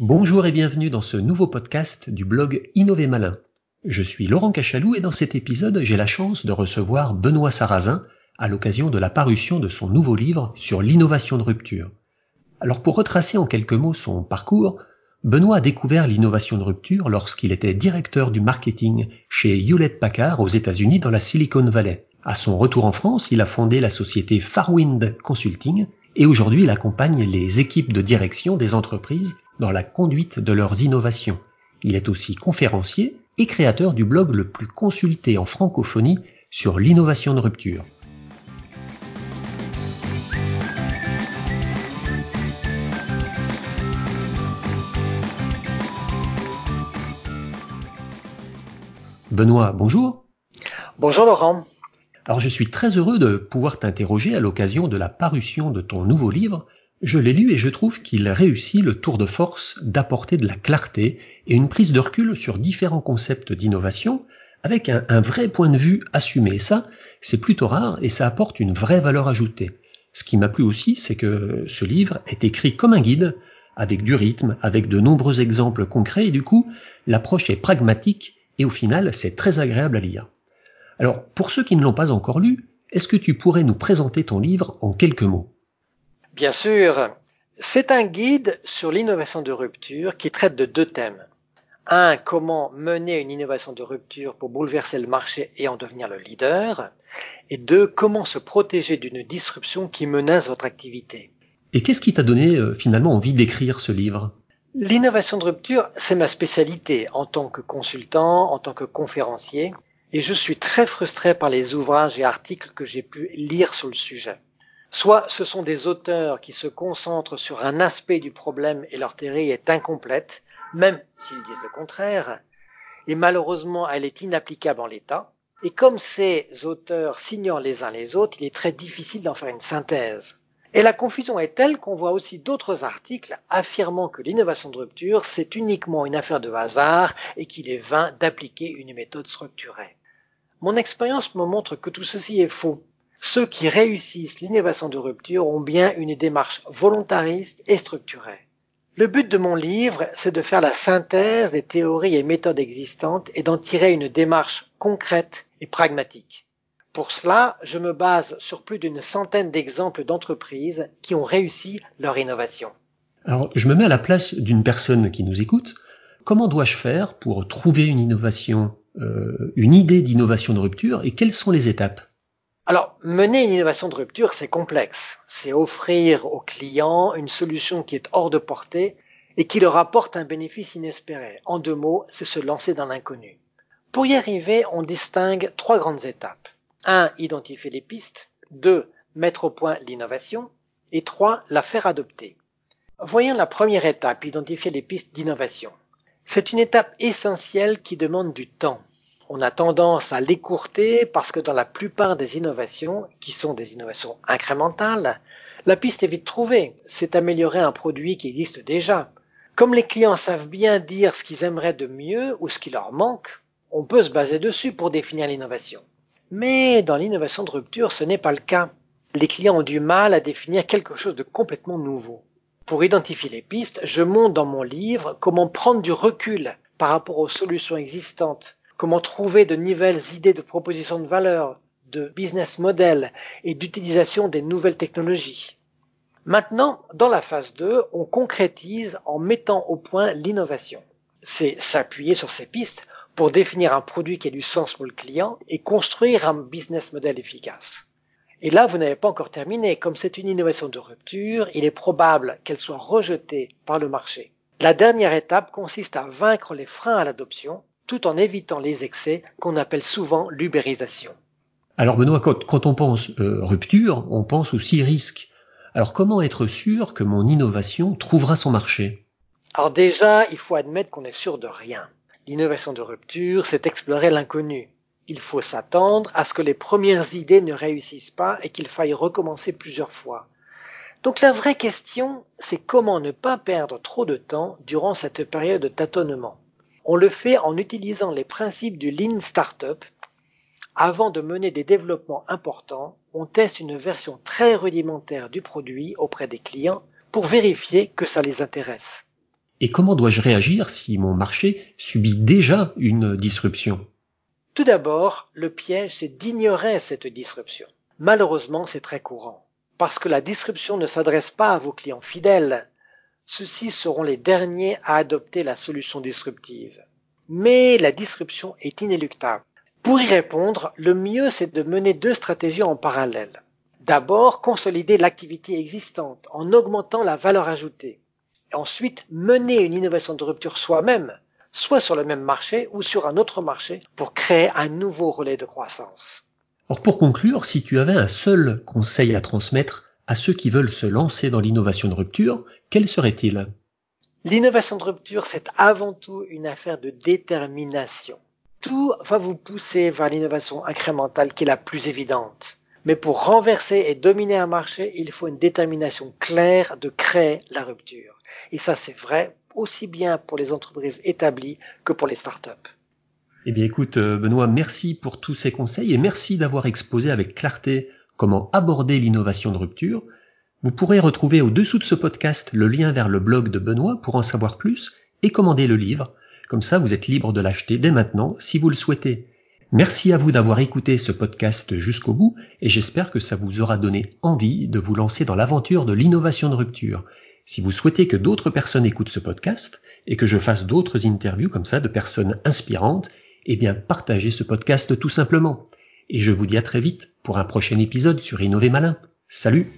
Bonjour et bienvenue dans ce nouveau podcast du blog Innover Malin. Je suis Laurent Cachalou et dans cet épisode, j'ai la chance de recevoir Benoît Sarrazin à l'occasion de la parution de son nouveau livre sur l'innovation de rupture. Alors pour retracer en quelques mots son parcours, Benoît a découvert l'innovation de rupture lorsqu'il était directeur du marketing chez Hewlett Packard aux États-Unis dans la Silicon Valley. À son retour en France, il a fondé la société Farwind Consulting et aujourd'hui il accompagne les équipes de direction des entreprises dans la conduite de leurs innovations. Il est aussi conférencier et créateur du blog le plus consulté en francophonie sur l'innovation de rupture. Benoît, bonjour. Bonjour Laurent. Alors je suis très heureux de pouvoir t'interroger à l'occasion de la parution de ton nouveau livre. Je l'ai lu et je trouve qu'il réussit le tour de force d'apporter de la clarté et une prise de recul sur différents concepts d'innovation avec un, vrai point de vue assumé. Ça, c'est plutôt rare et ça apporte une vraie valeur ajoutée. Ce qui m'a plu aussi, c'est que ce livre est écrit comme un guide, avec du rythme, avec de nombreux exemples concrets et du coup, l'approche est pragmatique et au final, c'est très agréable à lire. Alors, pour ceux qui ne l'ont pas encore lu, est-ce que tu pourrais nous présenter ton livre en quelques mots? Bien sûr. C'est un guide sur l'innovation de rupture qui traite de deux thèmes. Un, comment mener une innovation de rupture pour bouleverser le marché et en devenir le leader. Et deux, comment se protéger d'une disruption qui menace votre activité. Et qu'est-ce qui t'a donné euh, finalement envie d'écrire ce livre? L'innovation de rupture, c'est ma spécialité en tant que consultant, en tant que conférencier et je suis très frustré par les ouvrages et articles que j'ai pu lire sur le sujet. Soit ce sont des auteurs qui se concentrent sur un aspect du problème et leur théorie est incomplète, même s'ils disent le contraire, et malheureusement elle est inapplicable en l'état, et comme ces auteurs s'ignorent les uns les autres, il est très difficile d'en faire une synthèse. Et la confusion est telle qu'on voit aussi d'autres articles affirmant que l'innovation de rupture, c'est uniquement une affaire de hasard et qu'il est vain d'appliquer une méthode structurée. Mon expérience me montre que tout ceci est faux. Ceux qui réussissent l'innovation de rupture ont bien une démarche volontariste et structurée. Le but de mon livre, c'est de faire la synthèse des théories et méthodes existantes et d'en tirer une démarche concrète et pragmatique. Pour cela, je me base sur plus d'une centaine d'exemples d'entreprises qui ont réussi leur innovation. Alors, je me mets à la place d'une personne qui nous écoute. Comment dois-je faire pour trouver une innovation, euh, une idée d'innovation de rupture et quelles sont les étapes? Alors, mener une innovation de rupture, c'est complexe. C'est offrir aux clients une solution qui est hors de portée et qui leur apporte un bénéfice inespéré. En deux mots, c'est se lancer dans l'inconnu. Pour y arriver, on distingue trois grandes étapes. 1. Identifier les pistes. 2. Mettre au point l'innovation. Et 3. La faire adopter. Voyons la première étape, identifier les pistes d'innovation. C'est une étape essentielle qui demande du temps. On a tendance à l'écourter parce que dans la plupart des innovations, qui sont des innovations incrémentales, la piste est vite trouvée. C'est améliorer un produit qui existe déjà. Comme les clients savent bien dire ce qu'ils aimeraient de mieux ou ce qui leur manque, on peut se baser dessus pour définir l'innovation. Mais dans l'innovation de rupture, ce n'est pas le cas. Les clients ont du mal à définir quelque chose de complètement nouveau. Pour identifier les pistes, je montre dans mon livre comment prendre du recul par rapport aux solutions existantes, comment trouver de nouvelles idées de proposition de valeur, de business model et d'utilisation des nouvelles technologies. Maintenant, dans la phase 2, on concrétise en mettant au point l'innovation. C'est s'appuyer sur ces pistes pour définir un produit qui a du sens pour le client et construire un business model efficace. Et là, vous n'avez pas encore terminé. Comme c'est une innovation de rupture, il est probable qu'elle soit rejetée par le marché. La dernière étape consiste à vaincre les freins à l'adoption tout en évitant les excès qu'on appelle souvent l'ubérisation. Alors Benoît, quand, on pense euh, rupture, on pense aussi risque. Alors comment être sûr que mon innovation trouvera son marché? Alors déjà, il faut admettre qu'on est sûr de rien. L'innovation de rupture, c'est explorer l'inconnu. Il faut s'attendre à ce que les premières idées ne réussissent pas et qu'il faille recommencer plusieurs fois. Donc la vraie question, c'est comment ne pas perdre trop de temps durant cette période de tâtonnement. On le fait en utilisant les principes du Lean Startup. Avant de mener des développements importants, on teste une version très rudimentaire du produit auprès des clients pour vérifier que ça les intéresse. Et comment dois-je réagir si mon marché subit déjà une disruption? Tout d'abord, le piège, c'est d'ignorer cette disruption. Malheureusement, c'est très courant, parce que la disruption ne s'adresse pas à vos clients fidèles. Ceux-ci seront les derniers à adopter la solution disruptive. Mais la disruption est inéluctable. Pour y répondre, le mieux c'est de mener deux stratégies en parallèle. D'abord, consolider l'activité existante en augmentant la valeur ajoutée. Ensuite, mener une innovation de rupture soi-même, soit sur le même marché ou sur un autre marché, pour créer un nouveau relais de croissance. Or, pour conclure, si tu avais un seul conseil à transmettre à ceux qui veulent se lancer dans l'innovation de rupture, quel serait-il? L'innovation de rupture, c'est avant tout une affaire de détermination. Tout va vous pousser vers l'innovation incrémentale qui est la plus évidente. Mais pour renverser et dominer un marché, il faut une détermination claire de créer la rupture. Et ça, c'est vrai aussi bien pour les entreprises établies que pour les startups. Eh bien écoute euh, Benoît, merci pour tous ces conseils et merci d'avoir exposé avec clarté comment aborder l'innovation de rupture. Vous pourrez retrouver au-dessous de ce podcast le lien vers le blog de Benoît pour en savoir plus et commander le livre. Comme ça, vous êtes libre de l'acheter dès maintenant si vous le souhaitez. Merci à vous d'avoir écouté ce podcast jusqu'au bout et j'espère que ça vous aura donné envie de vous lancer dans l'aventure de l'innovation de rupture. Si vous souhaitez que d'autres personnes écoutent ce podcast et que je fasse d'autres interviews comme ça de personnes inspirantes, eh bien partagez ce podcast tout simplement. Et je vous dis à très vite pour un prochain épisode sur Innover Malin. Salut